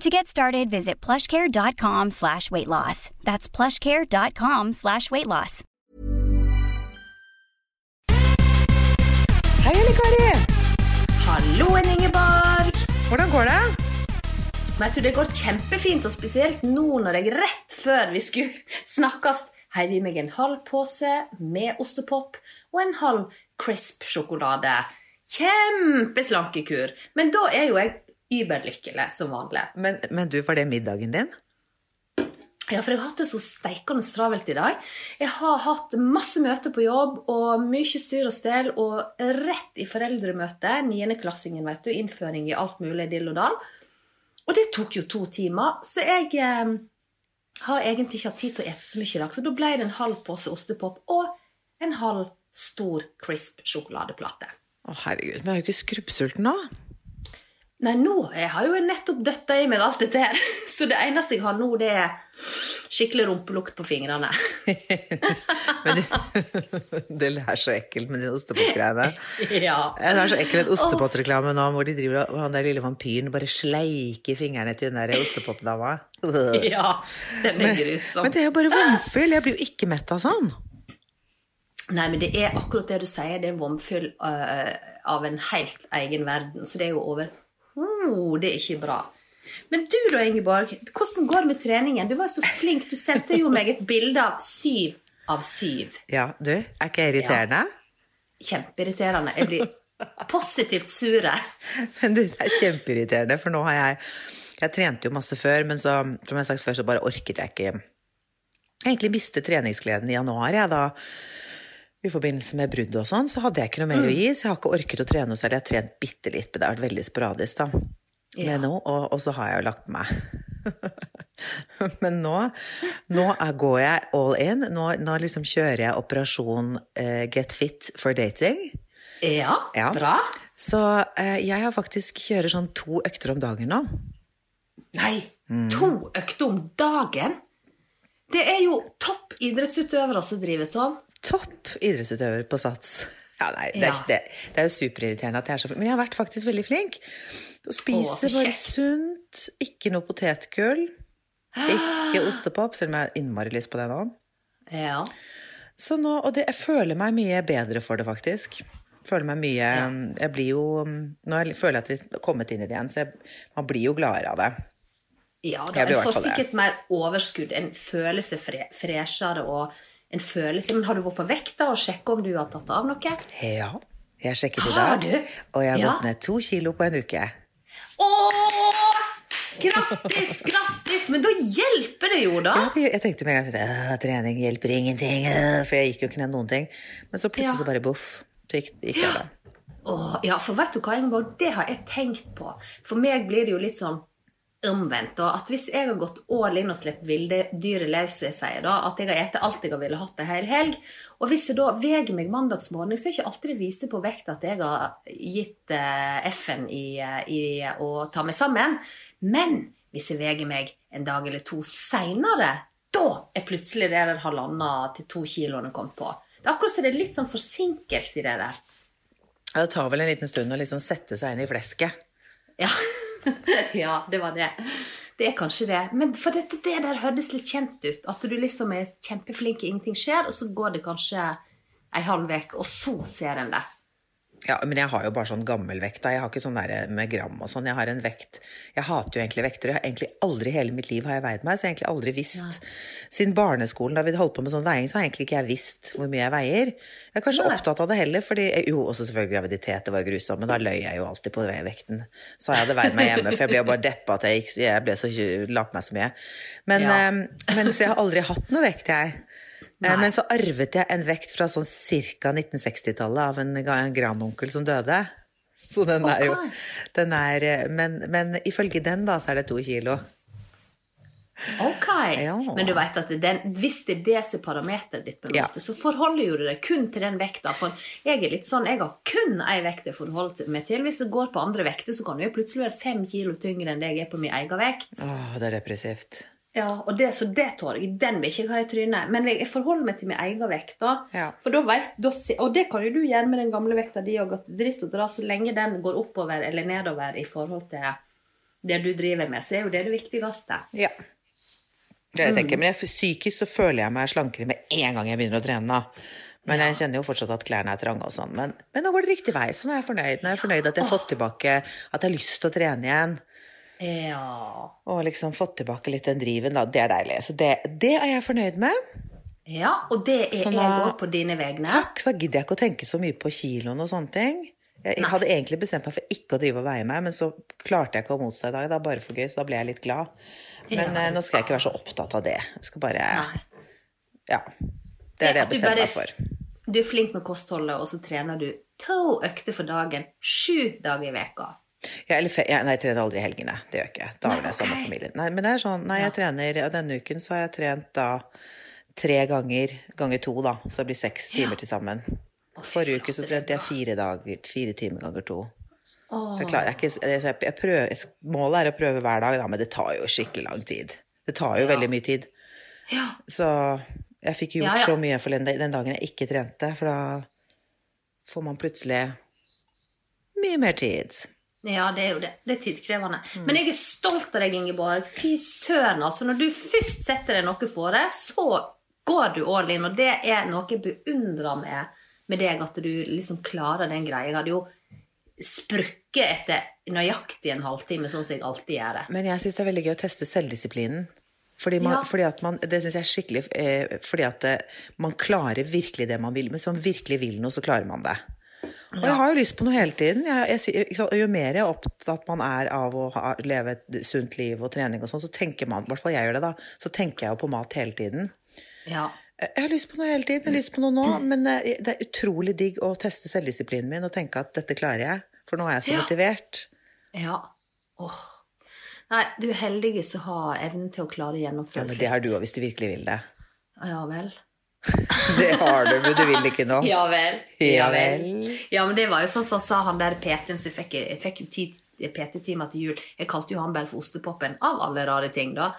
To get started, visit plushcare.com slash weight loss. That's plushcare.com slash weight loss. Hei, Elle Kari! Halloen, Ingeborg! Hvordan går det? Vet du, Det går kjempefint, og spesielt nå når jeg rett før vi skulle snakkes, heiv i meg en halv pose med ostepop og en halv crisp sjokolade. Kjempeslankekur. Men da er jo jeg überlykkelig som vanlig. Men, men du, var det middagen din? Ja, for jeg har hatt det så steikende travelt i dag. Jeg har hatt masse møter på jobb og mye styr og stell, og rett i foreldremøte, niendeklassingen, vet du, innføring i alt mulig dill og dall. Og det tok jo to timer, så jeg eh, har egentlig ikke hatt tid til å ete så mye i dag. Så da ble det en halv pose ostepop og en halv stor crisp sjokoladeplate. Å, herregud, men er du ikke skrubbsulten nå? Nei, nå jeg har jo nettopp døtta i meg alt dette her. Så det eneste jeg har nå, det er skikkelig rumpelukt på fingrene. Men det er så ekkelt med de ostepopgreiene. ja. Det er så ekkelt en ostepopreklame nå, hvor de driver og han der lille vampyren bare sleiker fingrene til den der ostepopdama. ja, den er grusom. Men det er jo bare vomfyll. Jeg blir jo ikke mett av sånn. Nei, men det er akkurat det du sier. Det er vomfyll uh, av en helt egen verden. Så det er jo over oh, Det er ikke bra. Men du da, Ingeborg. Hvordan går det med treningen? Du var så flink. Du sendte jo meg et bilde av syv av syv. Ja, du, er ikke jeg irriterende? Kjempeirriterende. Jeg blir positivt sure. Men du, det er kjempeirriterende, for nå har jeg Jeg trente jo masse før, men så, som jeg har sagt før, så bare orket jeg ikke Jeg egentlig mistet treningsgleden i januar, jeg, da i forbindelse med brudd og sånn, så hadde jeg ikke noe mer å gi, så jeg har ikke orket å trene særlig. Jeg har trent bitte litt, men det har vært veldig sporadisk, da. Ja. Noe, og, og så har jeg jo lagt meg. men nå, nå er, går jeg all in. Nå, nå liksom kjører jeg operasjon uh, Get fit for dating. Ja, Ja. bra. Så uh, jeg har faktisk kjører sånn to økter om dagen nå. Nei, to økter om dagen? Det er jo topp idrettsutøvere som driver sånn. Topp idrettsutøver på sats. Ja, nei, det, Ja. er, det, det er jo superirriterende at jeg er så flink. Men jeg har vært faktisk veldig flink. Å spise bare sunt, ikke noe potetgull, ikke ostepop, selv om jeg har innmari lyst på det nå. Ja. Så nå, og det, jeg føler meg mye bedre for det, faktisk. Føler meg mye Ja. Jeg blir jo Nå er- føler jeg at jeg har kommet inn i det igjen, så jeg, man blir jo gladere av det. Ja, da, en får det. sikkert mer overskudd. En føler seg fre freshere og en følelse Men har du vært på vekta og sjekka om du har tatt av noe? Ja. Jeg sjekket i dag, og jeg har Ja. gått ned to kilo på en uke. Åh! Grattis, grattis! Men da hjelper det jo, da. Ja, jeg tenkte med en gang at trening hjelper ingenting, øh», for jeg gikk jo ikke ned noen ting. Men så plutselig Ja. så bare boff, så gikk, gikk jeg Ja. Åh, ja, for vet du hva, Ingeborg? Det har jeg tenkt på. For meg blir det jo litt sånn omvendt. Og at hvis jeg har gått all in og sluppet ville dyret løs, jeg sier da, at jeg har spist alt jeg har ville hatt en hel helg, og hvis jeg da veier meg mandagsmorgen, så er det ikke alltid det viser på vekt at jeg har gitt eh, F-en i, eh, i å ta meg sammen. Men hvis jeg veier meg en dag eller to seinere, da er plutselig det der har landa til to kiloene kommet på. Det er akkurat som det er litt sånn forsinkelse i det der. Ja, Det tar vel en liten stund å liksom sette seg inn i flesket. Ja. ja, det var det. Det er kanskje det. Men for dette, det der høres litt kjent ut. At du liksom er kjempeflink, ingenting skjer, og så går det kanskje ei halv uke, og så ser en det. Ja, men jeg har jo bare sånn gammel vekt. da. Jeg har ikke sånn der med gram og sånn. Jeg har en vekt Jeg hater jo egentlig vekter. Jeg har egentlig aldri i hele mitt liv har jeg veid meg, så jeg har egentlig aldri visst Siden barneskolen, da vi holdt på med sånn veiing, så har egentlig ikke jeg visst hvor mye jeg veier. Jeg er kanskje Nei. opptatt av det heller, fordi Jo, også selvfølgelig graviditet, det var grusomt, men da løy jeg jo alltid på vekten. Så jeg hadde veid meg hjemme, for jeg ble jo bare deppa at jeg, gikk, jeg ble så la på meg så mye. Men, Ja. eh, men så jeg har aldri hatt noe vekt, jeg. Eh, Nei. Men så arvet jeg en vekt fra sånn ca. 1960-tallet av en, grandonkel som døde. Så den er jo den er, eh, men, men ifølge den, da, så er det to kilo. Ok, Ja. men du vet at den, hvis det er det som er parameteret ditt, på en Ja. så forholder jo du deg kun til den vekta. For jeg er litt sånn, jeg har kun ei vekt jeg forholder meg til. Hvis jeg går på andre vekter, så kan jeg plutselig være fem kilo tyngre enn det jeg er på min egen vekt. Åh, det er depressivt. Ja, og det, Så det tåler jeg. Den vil ikke jeg ha i trynet. Men jeg forholder meg til min egen vekt. da. Ja. For da vet, da, og det kan jo du gjøre med den gamle vekta di òg. At dritt og dra, så lenge den går oppover eller nedover i forhold til det du driver med, så er jo det det viktigste. Ja. Det jeg Mm. tenker. Men jeg, psykisk så føler jeg meg slankere med en gang jeg begynner å trene. da. Men jeg kjenner jo fortsatt at klærne er trange og sånn. Men, men nå går det riktig vei, så nå er jeg fornøyd. Nå er jeg fornøyd at jeg har fått tilbake At jeg har lyst til å trene igjen. Ja. Og liksom fått tilbake litt den driven, da. Det er deilig. Så det, det er jeg fornøyd med. Ja, og det er sånn, jeg òg på dine vegne. Takk, så gidder jeg ikke å tenke så mye på kiloen og sånne ting. Jeg Nei. hadde egentlig bestemt meg for ikke å drive og veie meg, men så klarte jeg ikke å motstå i dag, da, bare for gøy, så da ble jeg litt glad. Men Ja. eh, nå skal jeg ikke være så opptatt av det. Jeg skal bare Nei. Ja. Det er det jeg bestemte meg for. Du er flink med kostholdet, og så trener du to økter for dagen sju dager i veka. Ja, eller ja, nei, jeg trener aldri i helgene. Det gjør jeg ikke. Da er det samme familie. Nei, men det er sånn, nei, jeg trener og Denne uken så har jeg trent da tre ganger ganger to, da. Så det blir seks timer til sammen. Forrige uke så trente jeg fire dager, fire timer ganger to. Så jeg klarer jeg ikke jeg, jeg, prøver, Målet er å prøve hver dag, da, men det tar jo skikkelig lang tid. Det tar jo veldig mye tid. Ja. Så jeg fikk gjort så mye for den, den dagen jeg ikke trente, for da får man plutselig mye mer tid. Ja, det er jo det. Det er tidkrevende. Mm. Men jeg er stolt av deg, Ingeborg. Fy søren, altså. Når du først setter deg noe for deg, så går du all in. Og det er noe jeg beundrer med, med deg, at du liksom klarer den greia. Jeg hadde jo sprukket etter nøyaktig en halvtime, sånn som jeg alltid gjør. det. Men jeg syns det er veldig gøy å teste selvdisiplinen. Fordi, man, Ja. fordi at man, Det syns jeg er skikkelig eh, Fordi at eh, man klarer virkelig det man vil. Men hvis man virkelig vil noe, så klarer man det. Og jeg har jo lyst på noe hele tiden. Jeg, jeg, jo mer opptatt man er av å ha, leve et sunt liv og trening og sånn, så tenker man, i hvert fall jeg gjør det da, så tenker jeg jo på mat hele tiden. Ja. Jeg har lyst på noe hele tiden, jeg har lyst på noe nå, men eh, det er utrolig digg å teste selvdisiplinen min og tenke at dette klarer jeg, for nå er jeg så Ja. motivert. Ja. Åh. Nei, du er heldig som har evnen til å klare å Ja, men det har du òg, hvis du virkelig vil det. Ja vel. Det har du, men du vil ikke nå. Ja vel. Ja vel. Ja, men det var jo sånn som sa han der PT-en som fikk, jeg fikk jo tid PT-timer til jul. Jeg kalte jo han bare for Ostepoppen, av alle rare ting, da.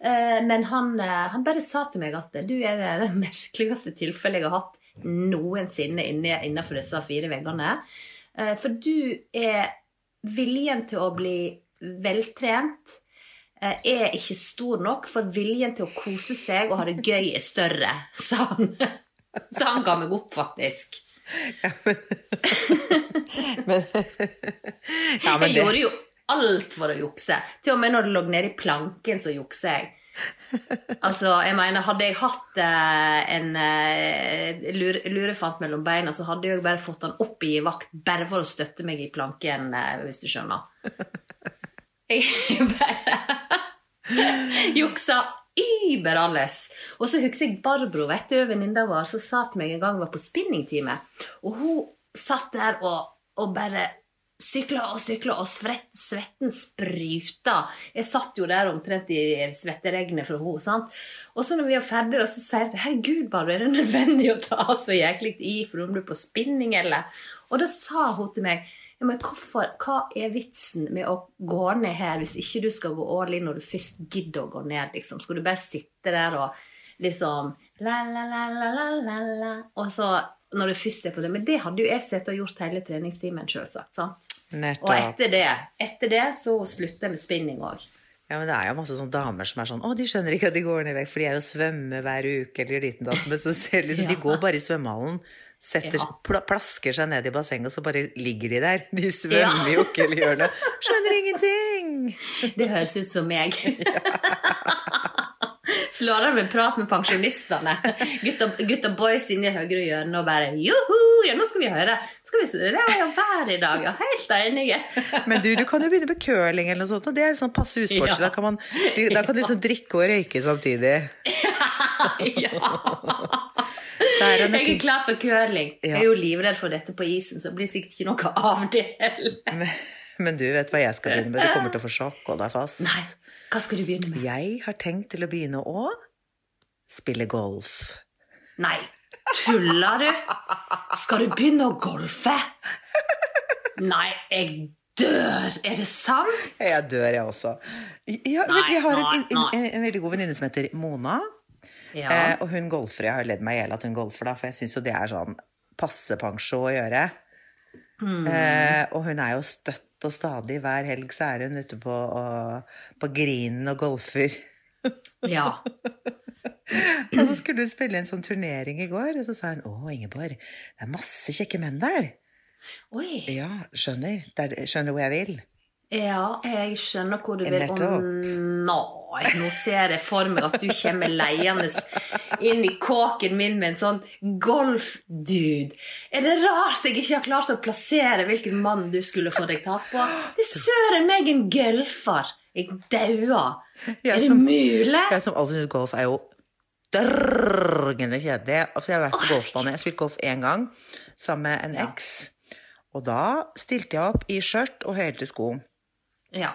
Eh, Men han, eh, han bare sa til meg at du er det merkeligste tilfellet jeg har hatt noensinne inne, innenfor disse fire veggene. Eh, For du er viljen til å bli veltrent eh, er ikke stor nok, for viljen til å kose seg og ha det gøy er større, sa han. Så han ga meg opp, faktisk. Men, ja, men jeg det, gjorde jo alt for å jukse. Til og med når det lå nede i planken, så juksa jeg. Altså, jeg mener, Hadde jeg hatt eh, en eh, lure, lurefant mellom beina, så hadde jeg bare fått han opp i vakt bare for å støtte meg i planken, eh, hvis du skjønner. Jeg bare juksa überalles. Og så husker jeg Barbro, vet du, venninna vår, som sa til meg en gang hun var på spinningtime. Og hun satt der og, og bare sykla og sykla, og svett, svetten spruta. Jeg satt jo der omtrent i svetteregnet fra henne. sant? Og så når vi var ferdige, så sier jeg til herregud, Barbro, er det nødvendig å ta så jæklig i for om du er på spinning, eller? Og da sa hun til meg men hvorfor, Hva er vitsen med å gå ned her hvis ikke du skal gå all in når du først gidder å gå ned? liksom? Skal du bare sitte der og liksom la, la, la, la, la, la, la. Og så når du først er på det Men det hadde jo jeg sett og gjort hele treningstimen, selvsagt. sant? Og etter det, etter det så slutter jeg med spinning òg. Ja, men det er jo masse sånne damer som er sånn Å, de skjønner ikke at de går ned i vekt, for de er og svømmer hver uke eller liten datten. Men så ser de liksom, de går bare i svømmehallen, setter, Ja. plasker seg ned i bassenget, og så bare ligger de der. De svømmer jo ikke eller gjør noe. Skjønner ingenting! Det høres ut som meg. Slår av med prat med pensjonistene. Gutta, gutta boys inni i høyre hjørne og bare Joho! Ja, nå skal vi høre. Skal vi, det er jo vær i dag. Ja, helt enige. Men du, du kan jo begynne med curling eller noe sånt, og det er sånn passe usportslig. Ja. Da, kan man, da kan du liksom drikke og røyke samtidig. ja. Er Jeg er klar for curling. Ja. Jeg er jo livredd for dette på isen, så det blir sikkert ikke noe av det heller. Men, men du vet hva jeg skal begynne med? Du kommer til å få sjokk, hold deg fast. Nei, hva skal du begynne med? Jeg har tenkt til å begynne å spille golf. Nei, tuller du? Skal du begynne å golfe? Nei, jeg dør. Er det sant? Jeg dør, jeg også. Jeg, Nei, jeg har en, en, en, en veldig god venninne som heter Mona. Ja. Eh, og hun golfer. Jeg har ledd meg i hjel at hun golfer, da, for jeg syns jo det er sånn passe pensjo å gjøre. Mm. Eh, og hun er jo støtt og stadig. Hver helg så er hun ute på, og, på grinen og golfer. ja. Og så skulle hun spille en sånn turnering i går, og så sa hun å, Ingeborg, det er masse kjekke menn der. Oi. Ja, skjønner. Der, er, skjønner hvor jeg vil. Ja, jeg skjønner hvor du vil. Å nei, nå ser jeg for meg at du kommer leiende inn i kåken min med en sånn golfdude. Er det rart jeg ikke har klart å plassere hvilken mann du skulle få deg tak på? Det er søren meg en golfer. Jeg dauer. Er det mulig? Jeg som alltid syns golf er jo dørgende kjedelig. Altså, jeg har vært på golfbane. Jeg har spilt golf én gang sammen med en eks. Og da stilte jeg opp i skjørt og hælte sko. Ja.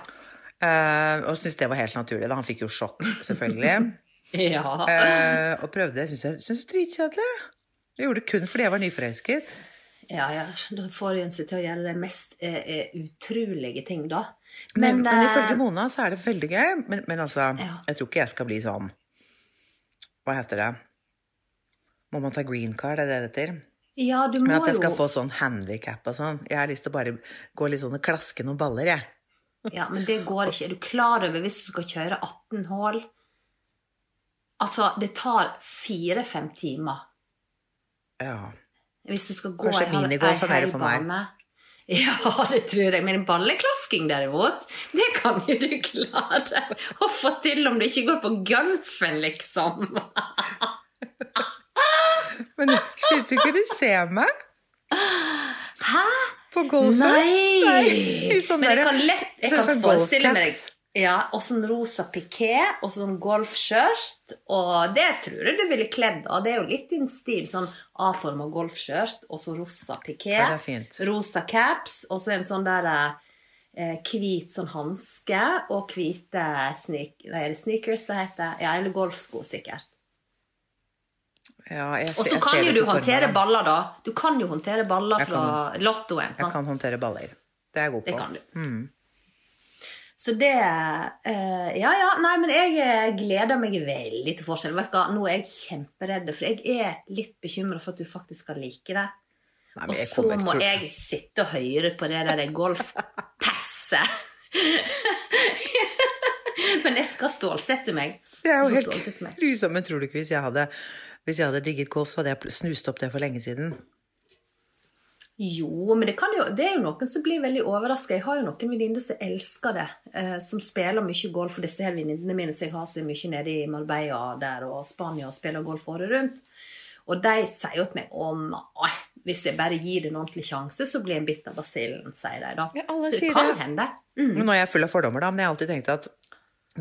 Uh, og syntes det var helt naturlig. da Han fikk jo sjokk, selvfølgelig. Ja. Uh, og prøvde. Jeg syns det det var dritkjedelig. Jeg gjorde det kun fordi jeg var nyforelsket. ja, ja. Da får en seg til å gjøre de mest eh, eh, utrolige ting, da. Men, men, men ifølge Mona så er det veldig gøy. Men, men altså, Ja. jeg tror ikke jeg skal bli sånn Hva heter det? Må man ta green card, er det det heter? Ja, du må Men at jeg skal jo få sånn handikap og sånn. Jeg har lyst til å bare gå litt sånn og klaske noen baller, jeg. Ja, men det går ikke. Er du klar over hvis du skal kjøre 18 hull Altså, det tar fire-fem timer Ja. hvis du skal gå Kanskje minigolf er ei for meg. Ja, det tror jeg. Men balleklasking, derimot, det kan jo du klare å få til om du ikke går på golfen, liksom. Men syns du ikke du ser meg Hæ? På golfen? Nei! Nei. sånn Men jeg kan lett jeg sånn- kan sånn forestille meg ja, Og sånn rosa piké og sånn golfskjørt. Og det tror jeg du ville kledd av. Det er jo litt din stil. Sånn A-forma golfskjørt og så rosa piké. Ja. Rosa caps og så en sånn der eh, hvit sånn hanske og hvite sneak, nei, er sneakers det heter. Ja, eller golfsko, sikkert. Ja, jeg, Og så kan jo du håndtere formen. baller, da. Du kan jo håndtere baller fra kan- lottoen. Jeg kan håndtere baller. Det er jeg god på. Det kan du. Mm. Så det uh, Ja, ja. Nei, men jeg eh, gleder meg veldig til forskjell. Vet du hva, Nå er jeg kjemperedd, for jeg er litt bekymra for at du faktisk skal like det. Nei, Og så må til- jeg sitte og høre på det der golfpasset. men jeg skal stålsette meg. Det er jo helt grusomt. Men tror du ikke hvis jeg hadde hvis jeg hadde digget golf, så hadde jeg snust opp det for lenge siden. Jo, men det, kan jo, det er jo noen som blir veldig overraska. Jeg har jo noen venninner som elsker det, eh, som spiller mye golf. Og disse her venninnene mine som jeg har så mye nede i Marbella der og Spania og spiller golf året rundt. Og de sier jo til meg å nei, hvis jeg bare gir det en ordentlig sjanse, så blir jeg bitt av basillen, sier de da. Ja, alle så det sier kan det. hende. Mm. Men nå er jeg full av fordommer, da. Men jeg har alltid tenkt at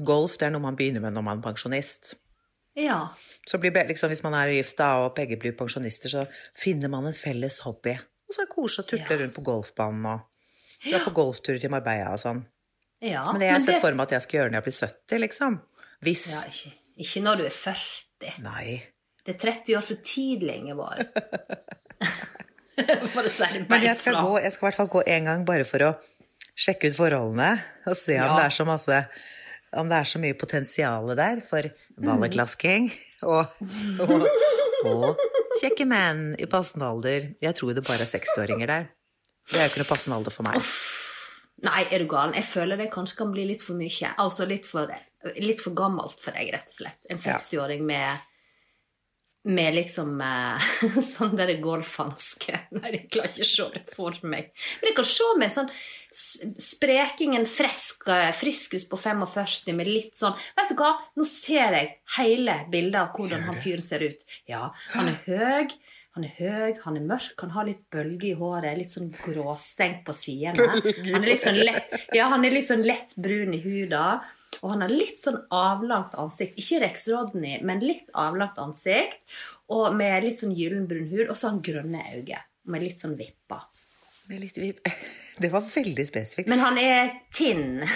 golf det er noe man begynner med når man er pensjonist. Ja. Så blir, liksom, Hvis man er gift og begge blir pensjonister, så finner man en felles hobby. Og så er det koselig å tutle Ja. rundt på golfbanen og dra på golfturer til Marbella og sånn. ja. Men det jeg har sett for meg at jeg skal gjøre når jeg blir 70, liksom. Hvis ja, ikke, ikke når du er 40. Nei. Det er 30 år for tidlig, Ingeborg. For å si det Men jeg skal, gå, jeg skal i hvert fall gå en gang bare for å sjekke ut forholdene og se om Ja. det er så masse om det er så mye potensial der for balleklasking og, og, og kjekke menn i passende alder. Jeg tror det bare er 60-åringer der. Det er jo ikke noe passende alder for meg. Nei, er du galen? Jeg føler det kanskje kan bli litt for mye. Altså litt for, litt for gammelt for deg, rett og slett. En 60-åring med med liksom eh, sånn der golfhanske. Nei, jeg klarer ikke å se det for meg. Men jeg kan se meg sånn sprekingen frisk, eh, friskus på 45 med litt sånn Vet du hva, nå ser jeg hele bildet av hvordan han fyren ser ut. Ja, han er høy. Han er høy, han er mørk, han har litt bølger i håret, litt sånn gråstengt på sidene. Han er litt sånn lett, ja, han er litt sånn lett brun i huda. Og han har litt sånn avlangt ansikt. Ikke Rex Rodney, men litt avlangt ansikt. Og med litt sånn gyllenbrun hud. Og så har han grønne øyne. Med litt sånn vipper. Med litt vip. Det var veldig spesifikt. Men han er tinn.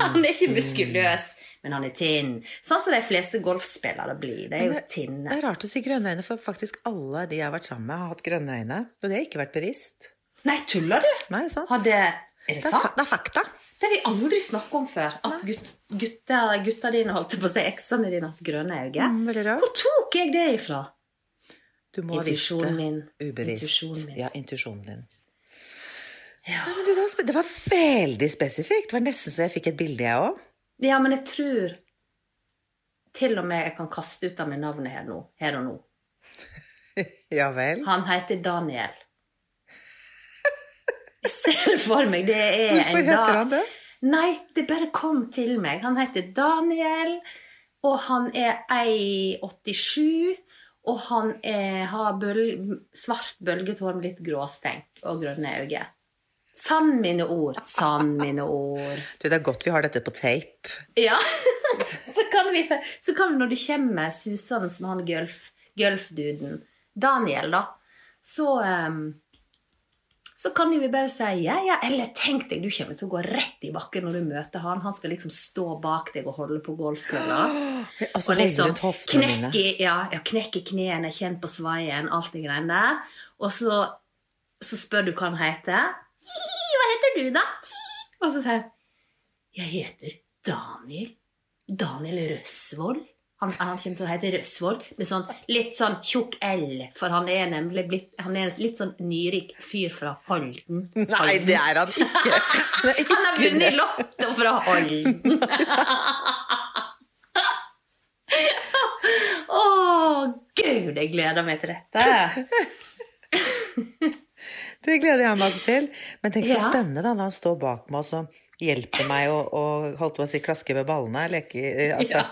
Han er ikke muskuløs, men han er tynn. Sånn som de fleste golfspillere blir. Det er jo tinn Det er rart å si grønne øyne, for faktisk alle de jeg har vært sammen med, har hatt grønne øyne. Og det har ikke vært bevisst. Nei, tuller du? Nei, sant? Hadde Er det Det er, sant? det er fakta. Det har vi aldri snakket om før. At gutt, gutta, gutta dine, holdt på å si, eksene dine har grønne øyne. Mm. Hvor tok jeg det ifra? Du må Intuisjonen min. Ubevisst. Intuisjonen min. Ja, intuisjonen din. Ja. Ja, det var veldig spesifikt. Det var nesten så jeg fikk et bilde, jeg òg. Ja, men jeg tror til og med jeg kan kaste ut av meg navnet her nå. Her og nå. Ja vel. Han heter Daniel. Jeg ser for meg det er Hvorfor en heter han det? Nei, det bare kom til meg. Han heter Daniel, og han er 1,87. Og han er, har bøl, svart bølget hår med litt gråstenk og grønne øyne. Sann mine ord. Sann mine ord. Du, det er godt vi har dette på tape. Ja. så, kan vi, så kan vi, når det kommer susende med han gulfduden, Daniel, da, så um, så kan vi bare si ja, ja, eller tenk deg, du kommer til å gå rett i bakken når du møter han. Han skal liksom stå bak deg og holde på golfkølla. Altså Og liksom knekke, ja, ja, knekke knærne, kjenne på svaien, alt det greiene der. Og så, så spør du hva han heter. Hva heter du, da? Og så sier han Jeg heter Daniel. Daniel Røsvold. Han, han kommer til å hete Røsvold med sånn litt sånn tjukk L, for han er nemlig blitt Han er en litt sånn nyrik fyr fra Holden. Nei, det er han ikke. Er ikke Han har vunnet i Lotto fra Holden. Å, gud, jeg gleder meg til dette. Det gleder jeg meg til. Men tenk så Ja. spennende da, når han står bak meg og hjelper meg å å holdt på å si klaske med ballene. Leke, eh, altså. Åh,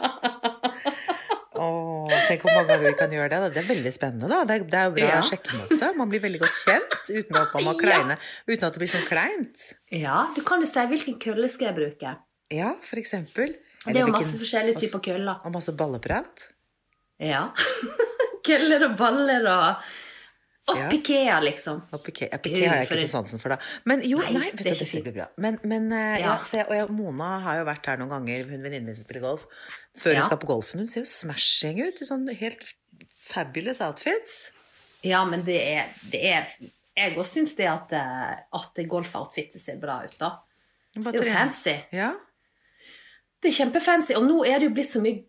tenk hvor mange ganger vi kan gjøre det. da. Det er veldig spennende. da. Det er, det er bra Ja. det Man blir veldig godt kjent uten at man må kleine. Uten at det blir sånn kleint. Ja, du kan jo si hvilken kølle skal jeg bruke. Ja, for eksempel. Det er jo masse hvilken- forskjellige typer køller. Og masse balleprat. Ja. køller og baller og Og Ja. pikea, liksom. Og piké, ja, har jeg ikke så sansen for, da. Men jo, Nei, nei, vet det du, dette blir bra. Men, men eh, ja. Ja. jeg, og jeg, Mona har jo vært her noen ganger, hun venninnen min som spiller golf, før Ja. hun skal på golfen. Hun ser jo smashing ut i sånn helt fabulous outfits. Ja, men det er, det er Jeg òg syns det at, eh, at golfoutfitet ser bra ut, da. Bare Det er jo fancy. Ja. Det er kjempefancy. Og nå er det jo blitt så mye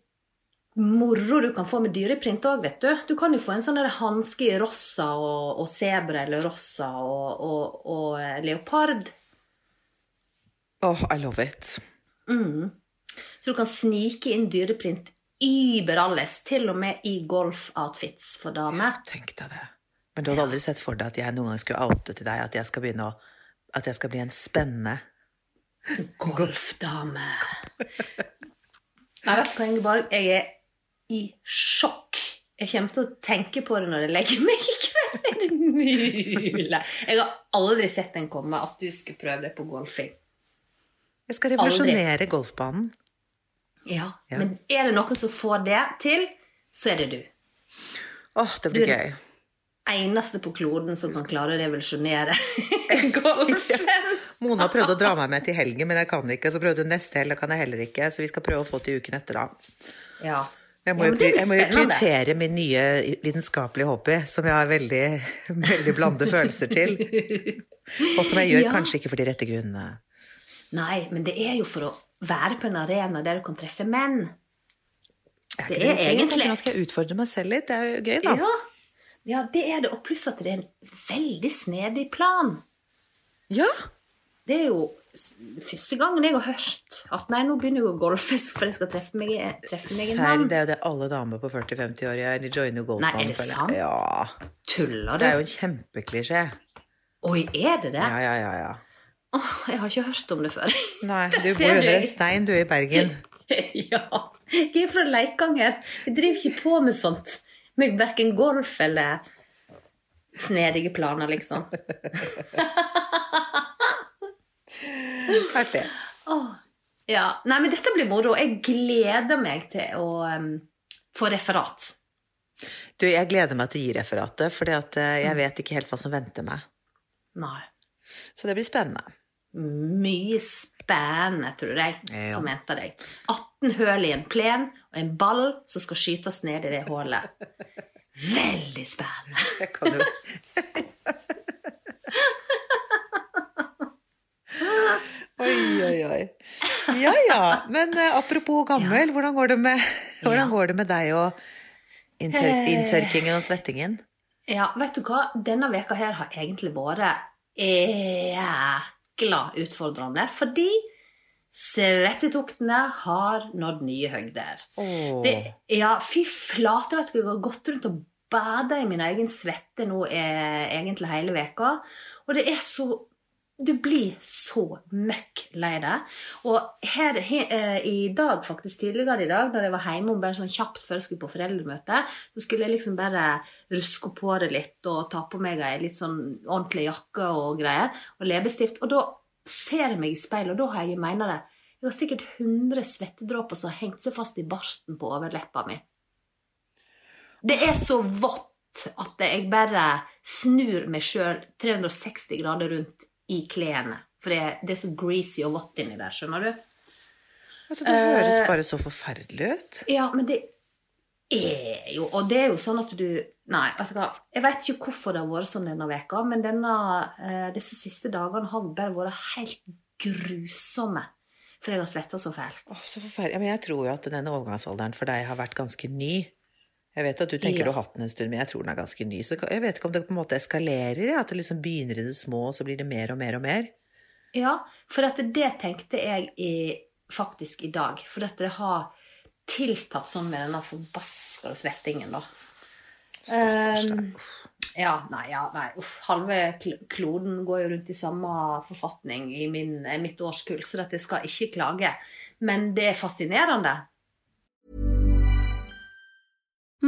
moro du kan få med dyreprint òg, vet du. Du kan jo få en sånn hanske i rossa og, og sebra eller rossa og, og, og eh, leopard. Oh, I love it. Mm. Så du kan snike inn dyreprint überalles, til og med i golfoutfits for damer. Tenk deg det. Men du hadde aldri sett for deg at jeg noen gang skulle oute til deg at jeg skal å At jeg skal bli en spennende Golfdame. Nei, vet du hva, Ingeborg? Jeg er i sjokk. Jeg kommer til å tenke på det når jeg legger meg i kveld. Er det mulig? Jeg har aldri sett den komme, at du skulle prøve deg på golfing. Jeg skal revolusjonere golfbanen. Ja, Ja. Men er det noen som får det til, så er det du. Åh, det blir Du- er gøy. Eneste på kloden som kan klare å revolusjonere golfen. Mona prøvde å dra meg med til helgen, men jeg kan ikke. Så prøvde hun neste helg, da kan jeg heller ikke. Så vi skal prøve å få til uken etter, da. Ja. Jeg må, Ja, jo, det jo prioritere min nye lidenskapelige hobby, som jeg har veldig, veldig blande følelser til. Og som jeg gjør Ja. kanskje ikke for de rette grunnene. Nei, men det er jo for å være på en arena der du kan treffe menn. Det er jeg tenker egentlig- Nå skal jeg utfordre meg selv litt. Det er jo gøy, da. Ja. ja, det er det. Og pluss at det er en veldig snedig plan. Ja! Det er jo første gangen jeg har hørt at nei, nå begynner jeg å golfe for jeg skal treffe meg, treffe meg en Serr, mann. det er jo det alle damer på 40-50 år gjør. De joiner jo Nei, er det sant? Ja. Tuller Det er jo en kjempeklisjé. Oi, er det det? Ja, ja, ja, ja. Åh, jeg har ikke hørt om det før. Nei, du bor jo du. under en stein, du, i Bergen. ja. Jeg er fra Leikanger. Jeg driver ikke på med sånt. Med verken golf eller snedige planer, liksom. Artig. Oh, ja. Nei, men dette blir moro. Jeg gleder meg til å um, få referat. Du, jeg gleder meg til å gi referatet, for Mm. jeg vet ikke helt hva som venter meg. Nei. Så det blir spennende. Mye spennende, tror jeg, Ja. som venter deg. 18 høl i en plen og en ball som skal skytes ned i det hullet. Veldig spennende. Jeg kan jo Oi, oi, oi. Ja ja. Men uh, apropos gammel, hvordan, går det med, hvordan Ja. går det med deg og inntør Eh. inntørkingen og svettingen? Ja, vet du hva? Denne veka her har egentlig vært jækla utfordrende, fordi Svettetuktene har nådd nye høgder. Oh. Det, ja, fy flate, vet du, jeg har gått rundt og bada i min egen svette nå eh, egentlig hele veka, og det er så du blir så møkk lei deg. Og her, he, eh, i dag, faktisk tidligere i dag, da jeg var hjemme bare sånn kjapt før jeg skulle på foreldremøte, så skulle jeg liksom bare ruske på det litt og ta på meg ei litt sånn ordentlig jakke og greier, og leppestift. Og da ser jeg meg i speilet, og da har jeg, mener det, jeg har sikkert 100 svettedråper som har hengt seg fast i barten på overleppa mi. Det er så vått at jeg bare snur meg sjøl 360 grader rundt i klærne. For det, det er så greasy og vått inni der, skjønner du? Vet du, det høres Eh, bare så forferdelig ut. Ja, men det er jo Og det er jo sånn at du Nei, vet du hva. Jeg vet ikke hvorfor det har vært sånn denne veka, men denne, uh, disse siste dagene har bare vært helt grusomme. For jeg har svetta så fælt. Åh, så forferdelig. Ja, men jeg tror jo at denne overgangsalderen for deg har vært ganske ny. Jeg vet at du tenker Ja. du har hatt den en stund, men jeg tror den er ganske ny. Så jeg vet ikke om det på en måte eskalerer, at det liksom begynner i det små, og så blir det mer og mer og mer. Ja, for at det tenkte jeg i, faktisk i dag. For at det har tiltatt sånn med denne forbaska svettingen, da. Stakkars deg. Um, ja, nei, ja, nei, uff. Halve kloden går jo rundt i samme forfatning i min, mitt årskull, så at jeg skal ikke klage. Men det er fascinerende.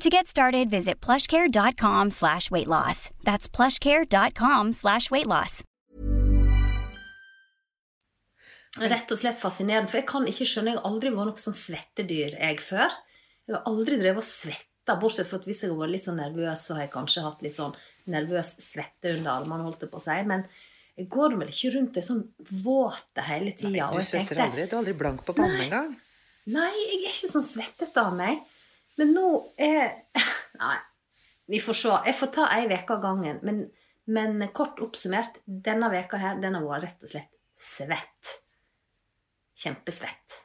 To get started, visit plushcare.com slash weight loss. That's plushcare.com slash weight loss. Rett og slett fascinerende, for jeg kan ikke skjønne Jeg har aldri vært noe sånn svettedyr, jeg, før. Jeg har aldri drevet og svetta, bortsett fra at hvis jeg har vært litt sånn nervøs, så har jeg kanskje hatt litt sånn nervøs svette under armene, holdt jeg på å si. Men jeg går vel ikke rundt og er sånn våt hele tida. Du svetter aldri. Du er aldri blank på pannen engang. Nei, jeg er ikke sånn svettete av meg. Men nå er Nei, vi får se. Jeg får ta ei uke av gangen. Men, men kort oppsummert, denne veka her, den har vært rett og slett svett. Kjempesvett.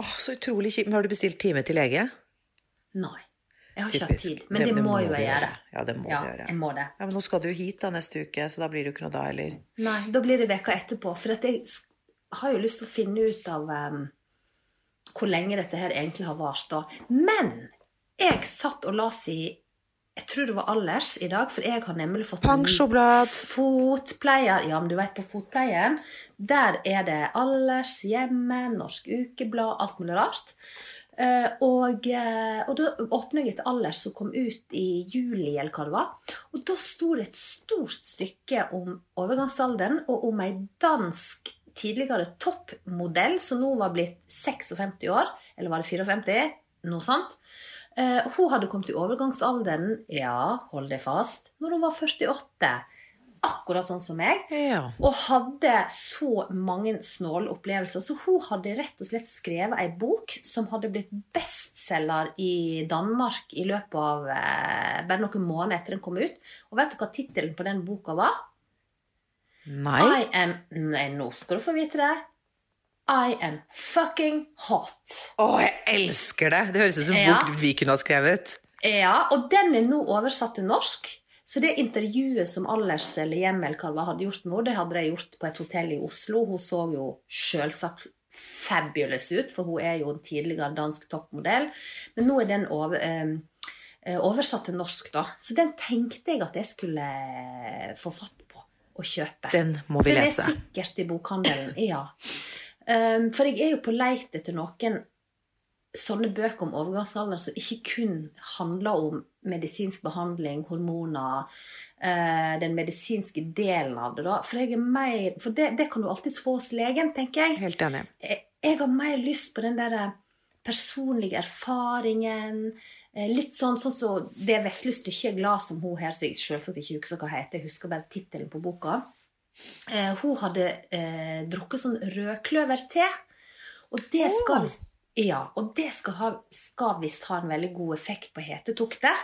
Åh, så utrolig kjipt. Men har du bestilt time til lege? Nei. Jeg har ikke hatt tid. Men det, må jo jeg gjøre. Ja, det må Ja, du gjøre. jeg må det. Ja, men nå skal du hit da neste uke, så da blir det jo ikke noe da heller. Nei, da blir det veka etterpå. For jeg har jo lyst til å finne ut av em, hvor lenge dette her egentlig har vart. da. Men jeg satt og la si jeg tror det var Allers i dag, for jeg har nemlig fått en Pensjoblad. Fotpleier. Ja, men du vet, på Fotpleien, der er det Allers, Hjemme, Norsk Ukeblad, alt mulig rart. Eh, og, eh, og da åpna jeg et Allers som kom ut i juli, eller hva det var. Og da sto det et stort stykke om overgangsalderen, og om ei dansk tidligere toppmodell som nå var blitt 56 år, eller var det 54? Noe sånt. Eh, hun hadde kommet i overgangsalderen, ja, hold deg fast, når hun var 48. Akkurat sånn som meg. Ja. Og hadde så mange snåle opplevelser. Så hun hadde rett og slett skrevet ei bok som hadde blitt bestselger i Danmark i løpet av eh, bare noen måneder etter den kom ut. Og vet du hva tittelen på den boka var? Nei. I am Nei, nå skal du få vite det. I am fucking hot. Å, jeg elsker det! Det høres ut som en Ja. bok vi kunne ha skrevet. Ja, og den er nå oversatt til norsk. Så det intervjuet som Allers eller Hjemmelkalva hadde gjort med henne, det hadde de gjort på et hotell i Oslo. Hun så jo selvsagt fabulous ut, for hun er jo en tidligere dansk toppmodell. Men nå er den over, eh, eh, oversatt til norsk, da. Så den tenkte jeg at jeg skulle eh, få fatt og kjøpe. Den må vi Den lese. er sikkert i bokhandelen, ja. Um, for jeg er jo på leit etter noen sånne bøker om overgangsalder som ikke kun handler om medisinsk behandling, hormoner, uh, den medisinske delen av det. da. For, jeg er mer, for det, det kan du alltids få hos legen, tenker jeg. Helt enig. Jeg, jeg har mer lyst på den der personlige erfaringen. eh, Litt sånn sånn som det vesle stykket 'Glad som hun her, som jeg selvsagt ikke husker hva heter, jeg husker bare tittelen på boka. Eh, hun hadde eh, drukket sånn rødkløverte. Og det skal visst ja, og det skal, ha, skal visst ha en veldig god effekt på hetetoktet.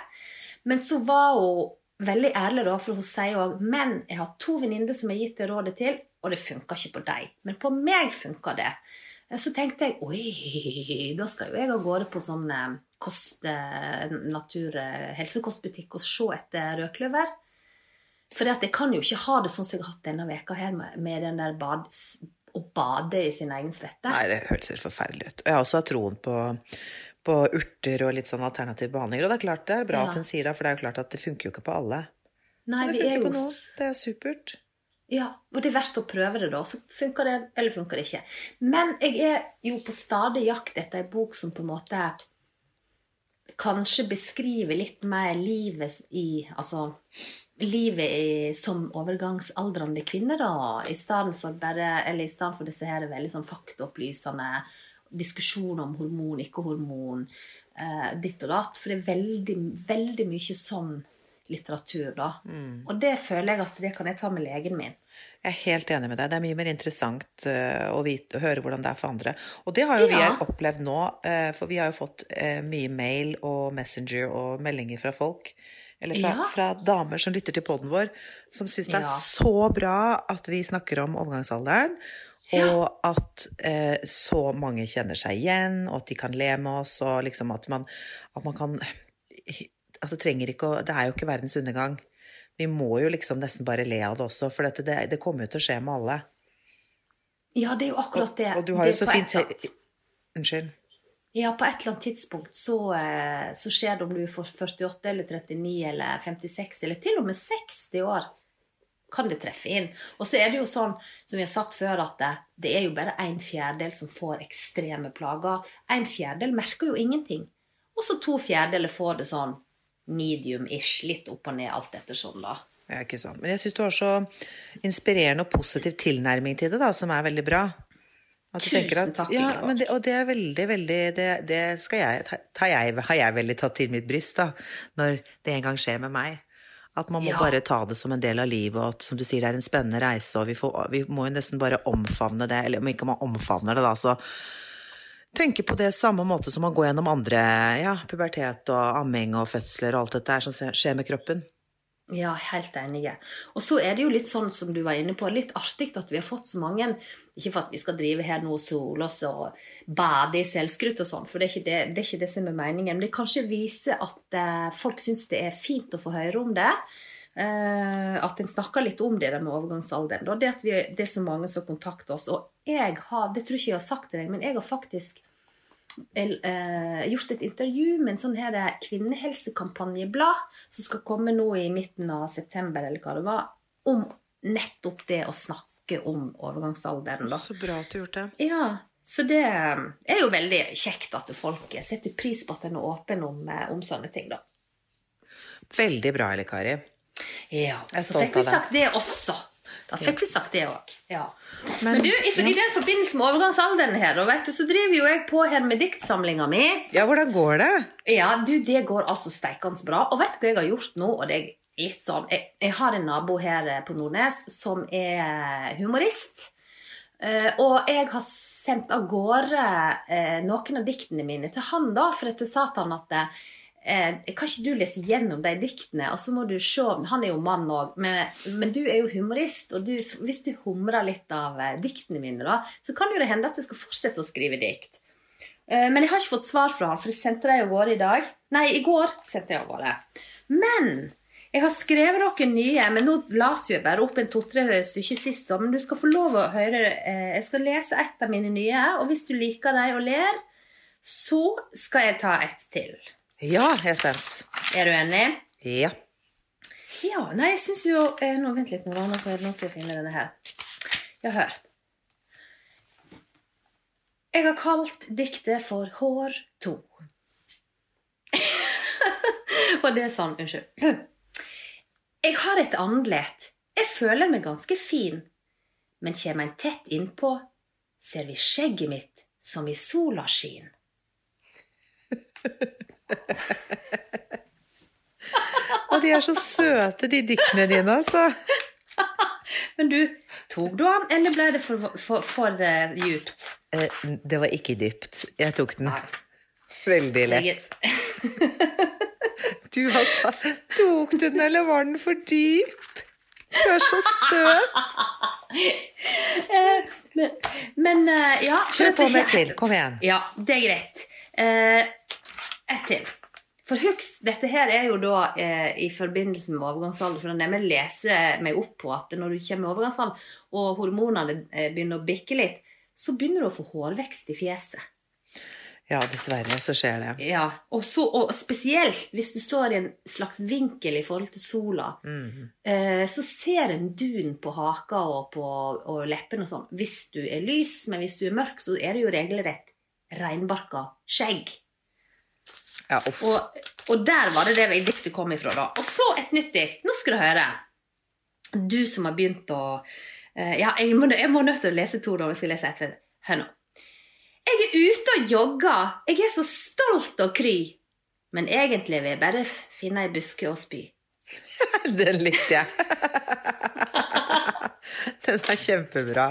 Men så var hun veldig ærlig, da, for hun sier òg Men jeg har to venninner som jeg har gitt det rådet til, og det funka ikke på deg. Men på meg funka det. Så tenkte jeg oi, da skal jo jeg av gårde på sånn eh, kost, eh, natur, eh, helsekostbutikk og se etter rødkløver. For jeg kan jo ikke ha det sånn som jeg har hatt denne veka her med, den der bad, å bade i sin egen svette. Nei, det høres helt forferdelig ut. Og jeg har også troen på, på urter og litt sånn alternative behandlinger. Og det er klart det er bra Ja. at hun sier det, for det er jo klart at det funker jo ikke på alle. Nei, Men det er funker på noen. Det er supert. Ja, og det er verdt å prøve det, da. Så funker det, eller funker det ikke. Men jeg er jo på stadig jakt etter ei bok som på en måte kanskje beskriver litt mer livet i Altså livet i, som overgangsaldrende kvinne, da. I stedet for bare Eller i stedet for disse her veldig sånn faktaopplysende diskusjoner om hormon, ikke hormon, eh, ditt og datt. For det er veldig, veldig mye sånn litteratur, da. Og det føler jeg at det kan jeg ta med legen min. Jeg er helt enig med deg. Det er mye mer interessant eh, å, vite, å høre hvordan det er for andre. Og det har jo vi Ja. her opplevd nå, eh, for vi har jo fått eh, mye mail og Messenger og meldinger fra folk. Eller fra, Ja. fra damer som lytter til poden vår, som syns det er Ja. så bra at vi snakker om overgangsalderen. Og at eh, så mange kjenner seg igjen, og at de kan le med oss, og liksom at man, at man kan Det trenger ikke å Det er jo ikke verdens undergang. Vi må jo liksom nesten bare le av det også, for dette, det, det kommer jo til å skje med alle. Ja, det er jo akkurat det. Og, og du har jo så fint Unnskyld. Ja, på et eller annet tidspunkt så, eh, så skjer det om du er for 48 eller 39 eller 56 eller til og med 60 år. Kan det treffe inn. Og så er det jo sånn, som vi har sagt før, at det, det er jo bare en fjerdedel som får ekstreme plager. En fjerdedel merker jo ingenting. Og så to fjerdedeler får det sånn medium-ish, litt opp og ned, alt etter sånn, da. Ja, ikke sant. Men jeg syns du har så inspirerende og positiv tilnærming til det, da, som er veldig bra. At du Tusen at- takk, Ja, men det, og det er veldig, veldig Det, det skal jeg, jeg Har jeg veldig tatt til mitt bryst, da, når det en gang skjer med meg. At man må Ja. bare ta det som en del av livet, og at som du sier, det er en spennende reise, og vi, får, vi må jo nesten bare omfavne det. Eller om ikke man omfavner det, da, så tenke på det samme måte som man går gjennom andre ja, pubertet og amming og fødsler og alt dette som skjer med kroppen. Ja, helt enig. Og så er det jo litt sånn som du var inne på, litt artig at vi har fått så mange Ikke for at vi skal drive her nå og sole oss og bade i selvskrutt og sånn, for det er, det, det er ikke det som er meningen. Men det kanskje viser at eh, folk syns det er fint å få høre om det. Eh, at en snakker litt om det der med overgangsalderen. Det at vi, det er så mange som kontakter oss. Og jeg har, det tror ikke jeg har sagt til deg, men jeg har faktisk eh, gjort et intervju med en sånn her kvinnehelsekampanjeblad som skal komme nå i midten av september, eller hva det var, om nettopp det å snakke om overgangsalderen. Da. Så bra at du har gjort det. Ja, så det er jo veldig kjekt at folk setter pris på at en er åpen om, eh, om sånne ting, da. Veldig bra, Elle Kari. Ja, Jeg er så fikk vi sagt det også. Da fikk vi sagt det òg. Ja. Men, Men- du, i, i den forbindelse med overgangsalderen her, du, så driver jo jeg på her med diktsamlinga mi. Ja, hvordan går det? Ja, du, det går altså steikende bra. Og vet du hva jeg har gjort nå? Og det er litt sånn Jeg, jeg har en nabo her eh, på Nordnes som er humorist. Uh, og jeg har sendt av gårde uh, noen av diktene mine til han, da, for etter sa til han at eh, Kan ikke du lese gjennom de diktene, og så må du se Han er jo mann òg, men, men du er jo humorist, og du, hvis du humrer litt av eh, diktene mine, da, så kan jo det hende at jeg skal fortsette å skrive dikt. Eh, Men jeg har ikke fått svar fra han, for jeg sendte dem av gårde i dag. Nei, i går sendte jeg av gårde. Men jeg har skrevet noen nye, men nå las jeg bare opp en to-tre stykker sist. Men du skal få lov å høre eh, Jeg skal lese et av mine nye, og hvis du liker dem og ler, så skal jeg ta et til. Ja, jeg er spent. Er du enig? Ja. Ja, nei, jeg syns jo eh, nå, Vent litt, nå, nå skal jeg finne denne her. Ja, hør. Jeg har kalt diktet for Hår 2. Og det er sånn Unnskyld. Jeg har et andlet. Jeg føler meg ganske fin. Men kjem en tett innpå, ser vi skjegget mitt som i sola skin. Og de er så søte, de diktene dine, altså. Men du, tok du den, eller ble det for, for, for uh, djupt? Eh, det var ikke dypt. Jeg tok den. Veldig lett. Du altså. Tok du den, eller var den for dyp? Du er så søt. Men, men eh, ja Kjør på med til. Kom igjen. Ja, det er greit. Ett til. For husk, dette her er jo da eh, i forbindelse med overgangsalder. For jeg leser meg opp på at når du kommer i overgangsalder, og hormonene eh, begynner å bikke litt, så begynner du å få hårvekst i fjeset. Ja, dessverre så skjer det. Ja, og, så, og spesielt hvis du står i en slags vinkel i forhold til sola, eh, så ser en dun på haka og på og leppene og sånn. Hvis du er lys, men hvis du er mørk, så er det jo regelrett reinbarka skjegg. Ja. Og, og der var det det diktet kom ifra, da. Og så et nytt dikt. Nå skal du høre. Du som har begynt å uh, Ja, jeg må, jeg må nødt til å lese to, da. om Jeg skal lese ett. Hør nå. Jeg er ute og jogger. Jeg er så stolt og kry. Men egentlig vil jeg bare finne ei buske og spy. Den likte jeg. Den var kjempebra.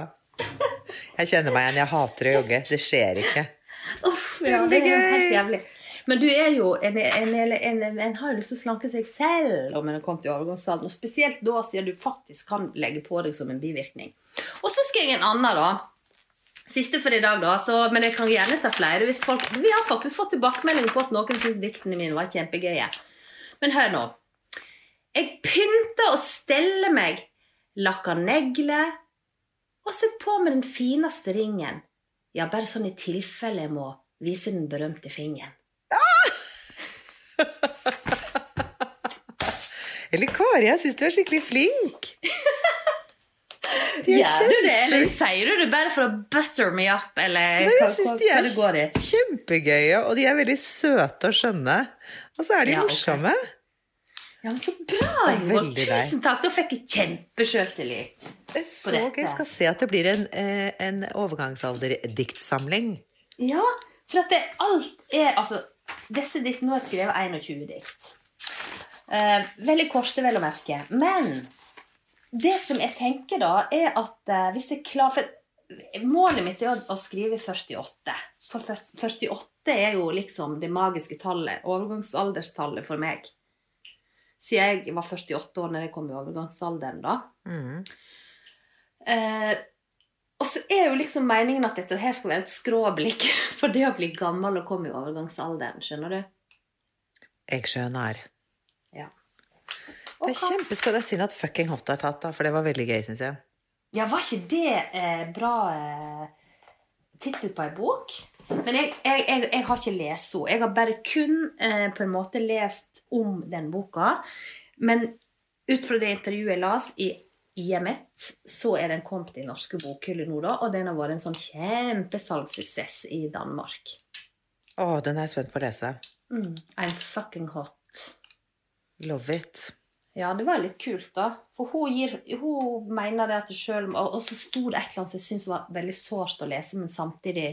Jeg kjenner meg igjen. Jeg hater å jogge. Det skjer ikke. Uff, ja, det er helt jævlig. Men du er jo en, en, en, en, har jo lyst til å slanke seg selv om en har kommet i overgangsalderen. Og spesielt da siden du faktisk kan legge på deg som en bivirkning. Og så skal jeg en annen, da. Siste for i dag, da. Så, men jeg kan gjerne ta flere. Hvis folk, vi har faktisk fått tilbakemelding på at noen syns diktene mine var kjempegøye. Men hør nå. Jeg pynter og steller meg, lakker negler og setter på meg den fineste ringen. Ja, bare sånn i tilfelle jeg må vise den berømte fingeren. Eller Kari, jeg syns du er skikkelig flink. Gjør du det, eller sier du det bare for å butter me up, eller Nei, jeg syns de er kjempegøye, og de er veldig søte og skjønne. Og så er de Ja, morsomme. Okay. Ja, men så bra, deg. Tusen takk. Da fikk jeg kjempesjøltillit. Det så gøy. Jeg skal se at det blir en, eh, en overgangsalderdiktsamling. Ja, for at det alt er Altså, disse har jeg skrevet 21 dikt. Eh, veldig korte, vel å merke. Men det som jeg tenker da, er at eh, hvis jeg klarer For målet mitt er å, å skrive 48. For 48 er jo liksom det magiske tallet. Overgangsalderstallet for meg. siden jeg var 48 år når jeg kom i overgangsalderen, da. Mm. Eh, og så er jo liksom meningen at dette her skal være et skråblikk for det å bli gammel og komme i overgangsalderen, skjønner du? Jeg skjønner. Ja. Det er kjempespennende. Det synd at fucking hot er tatt, da, for det var veldig gøy, syns jeg. Ja, var ikke det eh, bra eh, tittel på ei bok? Men jeg, jeg, jeg, jeg har ikke lest henne. Jeg har bare kun eh, på en måte lest om den boka. Men ut fra det intervjuet jeg las i IM1, så er den kommet i norske bokhyller nå, da. Og den har vært en sånn kjempesalgssuksess i Danmark. Å, den er jeg spent på å lese. Mm. I'm fucking hot. Love it. Ja, det var litt kult, da. For hun, gir, hun mener det at Og og så sto det et eller annet som jeg syntes var veldig sårt å lese, men samtidig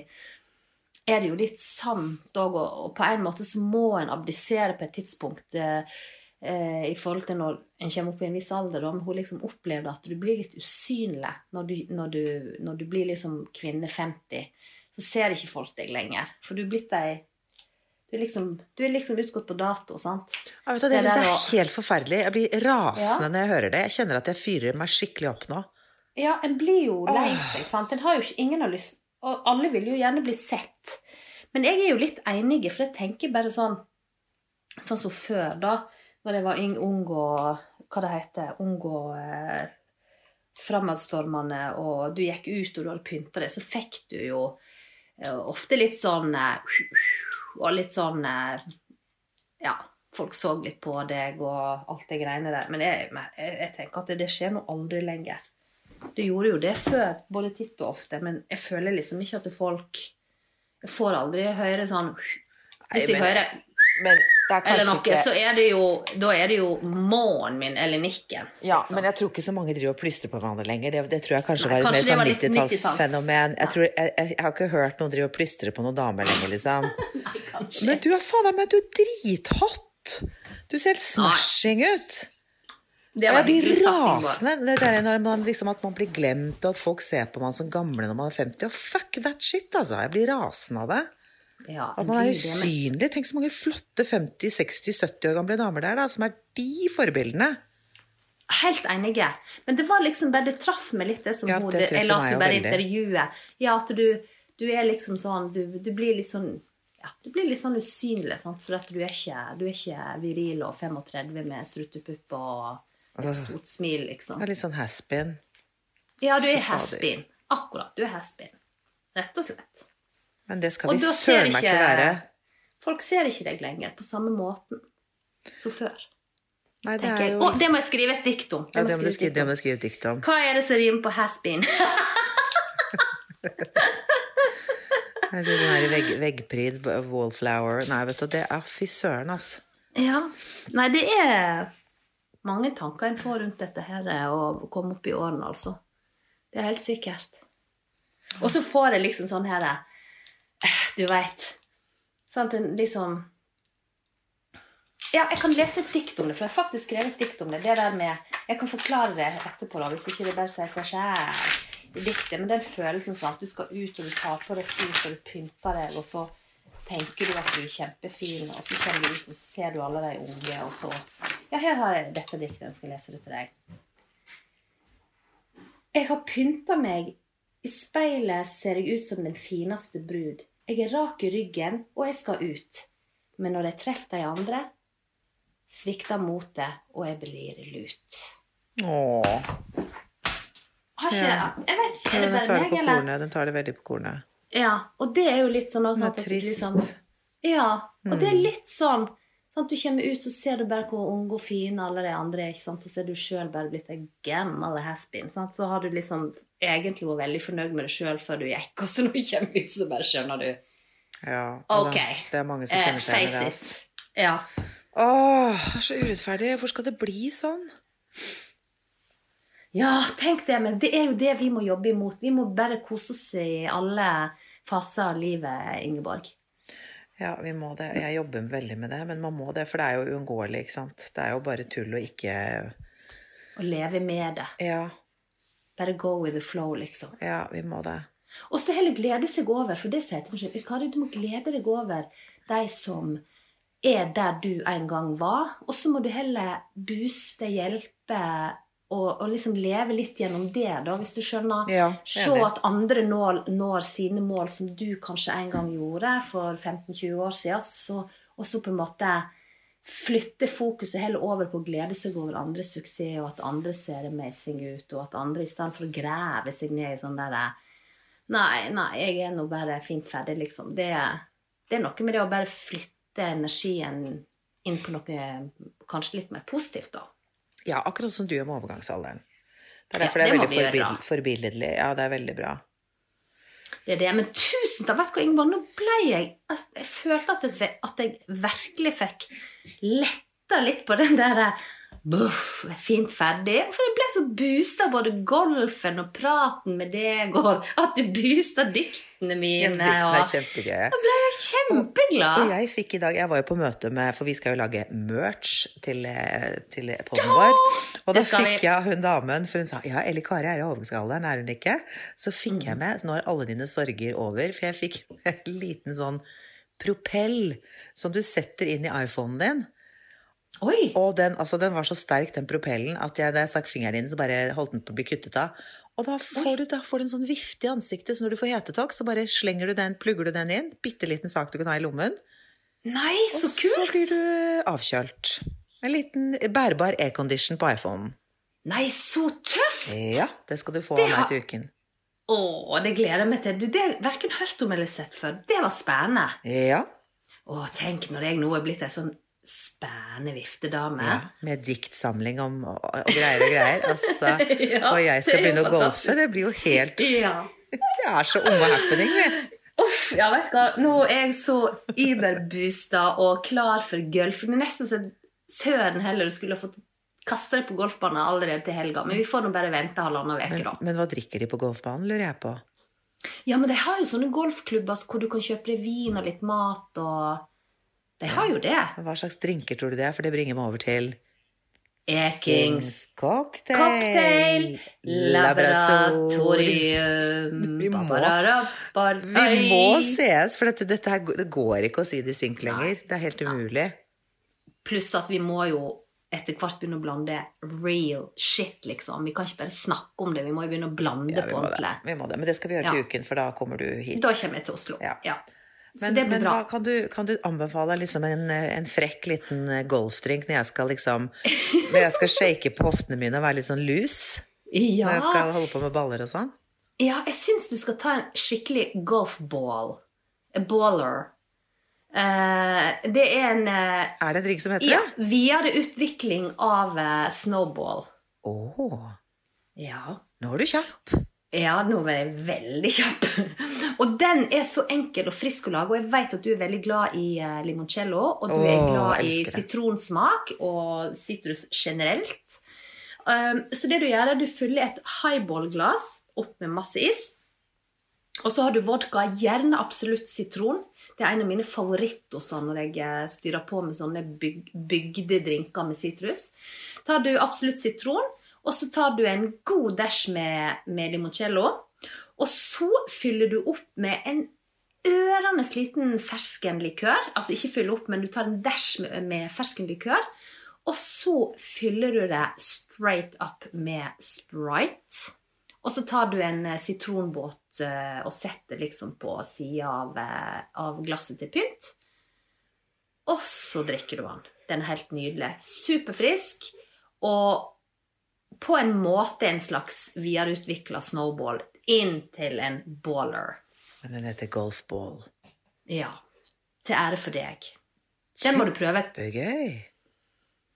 er det jo litt sant òg. Og, og på en måte så må en abdisere på et tidspunkt eh, eh, i forhold til når en kommer opp i en viss alder. Da, men hun liksom opplevde at du blir litt usynlig når du, når du, når du blir liksom kvinne 50. Så ser ikke folk deg lenger. For du er blitt ei du er, liksom, du er liksom utgått på dato, sant? Ja, vet du, det Det syns jeg er og... helt forferdelig. Jeg blir rasende Ja. når jeg hører det. Jeg kjenner at jeg fyrer meg skikkelig opp nå. Ja, en blir jo lei seg, sant. En har jo ikke, ingen har lyst Og alle vil jo gjerne bli sett. Men jeg er jo litt enig, for jeg tenker bare sånn Sånn som før, da. Når jeg var ung og Hva det heter Ung og eh, fremadstormende, og du gikk ut og du hadde pynta deg, så fikk du jo eh, ofte litt sånn eh, Og litt sånn eh, Ja. Folk så litt på deg og alt det greiene der. Men jeg, jeg, jeg tenker at det, det skjer nå aldri lenger. Du gjorde jo det før, både titt og ofte, men jeg føler liksom ikke at folk Jeg får aldri høre sånn Hvis jeg hører Men det er eller kanskje noe, ikke så er det jo Da er det jo månen min eller nikken. Ja, men jeg tror ikke så mange driver og plystrer på hverandre lenger. Det, det tror jeg kanskje Nei, var et mer sånn 90-tallsfenomen. 90-talls. Jeg, jeg, jeg, jeg har ikke hørt noen drive og plystre på noen damer lenger, liksom. Kanskje. Men du er faen meg du er drithot! Du ser helt smashing ut! Det Og jeg blir rasende. Det der når man liksom, at man blir glemt, og at folk ser på man som gamle når man er 50. Og fuck that shit, altså. Jeg blir rasende av det. Ja, At man er usynlig. Tenk så mange flotte 50-, 60-, 70 år gamle damer der, da, som er de forbildene. Helt enige. Men det var liksom bare Det traff meg litt, det som Ja, hun det Jeg oss jo bare veldig. intervjuet. Ja, at du, du er liksom sånn du, du blir litt sånn ja, du blir litt sånn usynlig, sant? for at du er ikke, du er ikke viril og 35 med struttepupp og et stort smil, liksom. Det er litt sånn has-been. Ja, du er haspin. Akkurat. Du er has-been. Rett og slett. Men det skal Og vi søren meg ikke være. Folk ser ikke deg lenger på samme måten som før. Nei, det jo Å, det må jeg skrive et dikt om. ja, det må skrive dikt et det om. må du skrive et dikt om. Hva er det som rimer på has-been? Jeg synes sånn her vegg, veggpryd, wallflower Nei, vet du, det er fy søren, altså. Ja. Nei, det er mange tanker en får rundt dette her å komme opp i årene, altså. Det er helt sikkert. Og så får jeg liksom sånn her eh, Du veit. Sant, en liksom Ja, jeg kan lese et dikt om det, for jeg har faktisk skrevet et dikt om det. Det der med Jeg kan forklare det etterpå, da, hvis ikke det bare sier seg sjæl i diktet. Men den følelsen sånn at du skal ut, og du tar på deg fint, og du pynter deg, og så tenker du at du er kjempefin, og så kommer du ut, og så ser du alle de unge, og så Ja, her har jeg dette diktet. Jeg skal lese det til deg. Jeg har pynta meg. I speilet ser jeg ut som den fineste brud. Jeg er rak i ryggen, og jeg skal ut. Men når jeg treffer de andre, svikter motet, og jeg blir lut. Åh. Har ikke, Ja. Jeg vet ikke, er det den bare tar det meg, eller? kornet. Den tar det veldig på kornet. Ja, og det er jo litt sånn Den er at trist. liksom Ja, og det er litt sånn sånn at Du kommer ut, så ser du bare hvor unge og fine alle de andre er, sant? og så er du sjøl bare blitt en gammel sant? Så har du liksom egentlig vært veldig fornøyd med deg sjøl før du gikk, og så når du kommer ut, så bare skjønner du Ja, OK, Det, det er mange som eh, kjenner seg igjen i det. it. Ja. Åh, så urettferdig. Hvorfor skal det bli sånn? ja, tenk det, men det er jo det vi må jobbe imot. Vi må bare kose oss i alle faser av livet, Ingeborg. Ja, vi må det. Jeg jobber veldig med det, men man må det, for det er jo uunngåelig, ikke sant. Det er jo bare tull å ikke Å leve med det. Ja, Bare go with the flow, liksom. ja, vi må det. Og så heller glede seg over, for det sier jeg til. Kari, du må glede deg over de som er der du en gang var. Og så må du heller booste, hjelpe og, og liksom leve litt gjennom det, da, hvis du skjønner. Ja, Se at andre når, når sine mål som du kanskje en gang gjorde for 15-20 år siden, så, og så på en måte flytte fokuset heller over på å glede seg over andres suksess, og at andre ser amazing ut, og at andre i stedet for å grave seg ned i sånn derre Nei, nei, jeg er nå bare fint ferdig, liksom. Det, det er noe med det å bare flytte energien inn på noe kanskje litt mer positivt, da. Ja, akkurat som du gjør med overgangsalderen. Det er Ja, det, det er veldig vi gjøre. forbild- forbilledlig. Ja, det er veldig bra. Det er det. Men tusen takk! Vet du hva, Ingeborg, nå ble jeg Jeg følte at jeg, at jeg virkelig fikk letta litt på den der Buff, fint ferdig. For jeg ble så boosta både golfen og praten med deg, og at du boosta diktene Ja, mine. diktene er Og kjempegøye. da ble jeg kjempeglad. Og jeg fikk i dag Jeg var jo på møte med For vi skal jo lage merch til, eh, til poden vår. Og da fikk jeg hun damen, for hun sa ja, Ellie Kari er i overgangsalderen, er hun ikke? Så fikk Mm. jeg med Nå er alle dine sorger over. For jeg fikk en liten sånn propell som du setter inn i iPhonen din. Oi! Og den, altså, den var så sterk, den propellen, at jeg, da jeg stakk fingeren inn, så bare holdt den på å bli kuttet av. Og da får, du, da får du en sånn vifte i ansiktet, så når du får hetetokk, så bare slenger du den, plugger du den inn. Bitte liten sak du kan ha i lommen. Nei, så og så blir du avkjølt. En liten bærbar aircondition på iPhone. Nei, så tøft! Ja, det skal du få av meg til uken. Å, det gleder jeg meg til. Du, det har jeg verken hørt om eller sett før. Det var spennende. Ja, Å, tenk når jeg nå er blitt ei sånn spennende viftedame. ja. Med diktsamling om og, og greier og greier. Altså, Ja, og jeg skal begynne å golfe. Det blir jo helt Ja. Jeg er så unge happening, vi. Uff, ja, vet du hva. Nå er jeg så überboosta og klar for golf. Det er nesten så søren heller du skulle ha fått kaste deg på golfbanen allerede til helga. Men vi får nå bare vente halvannen uke, Men, da. men hva drikker de på golfbanen, lurer jeg på. Ja, men de har jo sånne golfklubber hvor du kan kjøpe deg vin og litt mat og De har jo det. Hva slags drinker tror du det er? For det bringer meg over til Ekings cocktail. cocktail laboratorium Vi må- Vi må sees, for dette, dette her, det går ikke å si det i synk lenger. Det er helt umulig. Pluss at vi må jo etter hvert begynne å blande real shit, liksom. Vi kan ikke bare snakke om det, vi må jo begynne å blande Ja, på ordentlig. vi må det. Men det skal vi gjøre til Ja. uken, for da kommer du hit. Da kommer jeg til Oslo. Ja. Ja. Så det blir men bra. hva, kan, du, kan du anbefale liksom en, en frekk liten eh, golfdrink når jeg skal liksom Når jeg skal shake på hoftene mine og være litt sånn lus? Ja. Når jeg skal holde på med baller og sånn? ja, jeg syns du skal ta en skikkelig golfball. A baller. Uh, det er en uh, Er det en drink som heter ja, det? videreutvikling av uh, snowball. Å, Ja. nå er du kjapp. Ja, nå var jeg veldig kjapp. Og den er så enkel og frisk å lage. Og jeg vet at du er veldig glad i eh, limoncello, og du er glad i sitronsmak og sitrus generelt. Um, så det du gjør, er at du fyller et highball-glass opp med masse is. Og så har du vodka, gjerne absolutt sitron. Det er en av mine favorittdoser når jeg eh, styrer på med sånne byg bygde drinker med sitrus. Tar du absolutt sitron, og så tar du en god dash med, med limoncello. Og så fyller du opp med en ørende liten ferskenlikør. Altså ikke fyll opp, men du tar en dash med, med ferskenlikør. Og så fyller du det straight up med Sprite. Og så tar du en eh, sitronbåt eh, og setter liksom på sida av, eh, av glasset til pynt. Og så drikker du den. Den er helt nydelig. Superfrisk. Og på en måte en slags videreutvikla snowball inn til en baller. Men den heter golfball. Ja. Til ære for deg. Den må du prøve. Kjempegøy.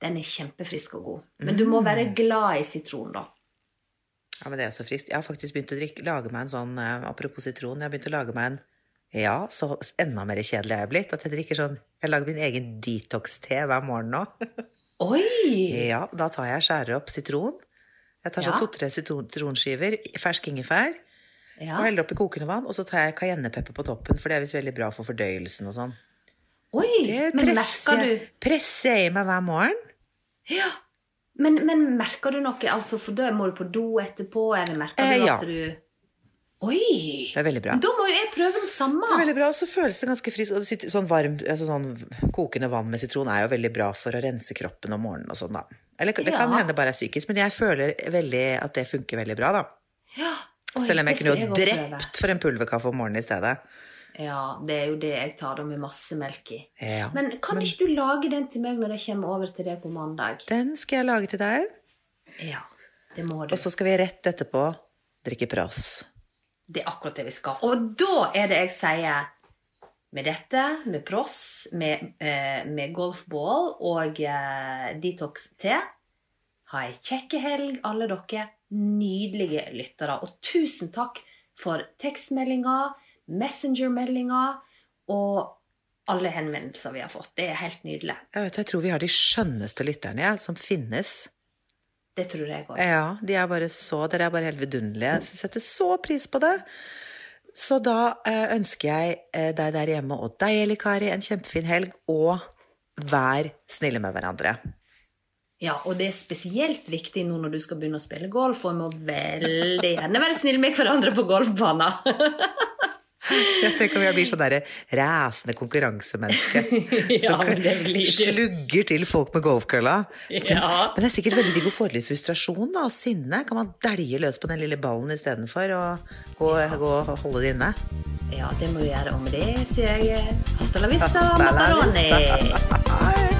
Den er kjempefrisk og god. Men du må være glad i sitron, da. Ja, men det er så friskt. Jeg har faktisk begynt å drikke, lage meg en sånn eh, Apropos sitron, jeg har begynt å lage meg en Ja, så enda mer kjedelig er jeg blitt. At jeg drikker sånn Jeg lager min egen detox-te hver morgen nå. Oi! Ja, da tar jeg skjærer opp sitron. Jeg tar sånn Ja. to-tre sitronskiver, fersk ingefær, Ja. og heller oppi kokende vann. Og så tar jeg cayennepepper på toppen, for det er visst veldig bra for fordøyelsen og sånn. Oi! Det Men merker du presser jeg i meg hver morgen. Ja. Men, men merker du noe? Altså, for da må du på do etterpå, eller merker Eh, du ja. at du Oi! Det er veldig bra. Da må jo jeg prøve den samme. Det er veldig bra, og så føles det ganske frisk. Og sånn, varm, altså sånn kokende vann med sitron er jo veldig bra for å rense kroppen om morgenen og sånn, da. Eller det kan hende bare er psykisk, men jeg føler veldig at det funker veldig bra, da. Ja. Oi, Selv om jeg det kunne jo drept for en pulverkaffe om morgenen i stedet. Ja, det er jo det jeg tar da med masse melk i. Ja. Men kan ikke du lage den til meg når jeg kommer over til deg på mandag? Den skal jeg lage til deg, Ja, det må du. og så skal vi rett etterpå drikke pras. Det er akkurat det vi skal. Og da er det jeg sier med dette, med pross, med, eh, med golfball og eh, detox-te. Ha ei kjekke helg, alle dere nydelige lyttere. Og tusen takk for tekstmeldinger, messengermeldinger og alle henvendelser vi har fått. Det er helt nydelig. Jeg, vet, jeg tror vi har de skjønneste lytterne ja, som finnes. Det tror jeg òg. Ja, de er bare så, Dere er bare helt vidunderlige. Jeg setter så pris på det. Så da eh, ønsker jeg eh, deg der hjemme og deg, Eli Kari, en kjempefin helg. Og vær snille med hverandre. Ja, og det er spesielt viktig nå når du skal begynne å spille golf, og vi må veldig gjerne være snille med hverandre på golfbanen. Jeg tenker vi blir sånn derre rasende konkurransemenneske. Ja, som slugger til folk med golfkølla. Ja. Men det er sikkert veldig digg å få litt frustrasjon da, og sinne. Kan man dælje løs på den lille ballen istedenfor å gå, gå og holde det inne? Ja, det må du gjøre. Og med det sier jeg hasta la vista, Hasta la macaroni. vista.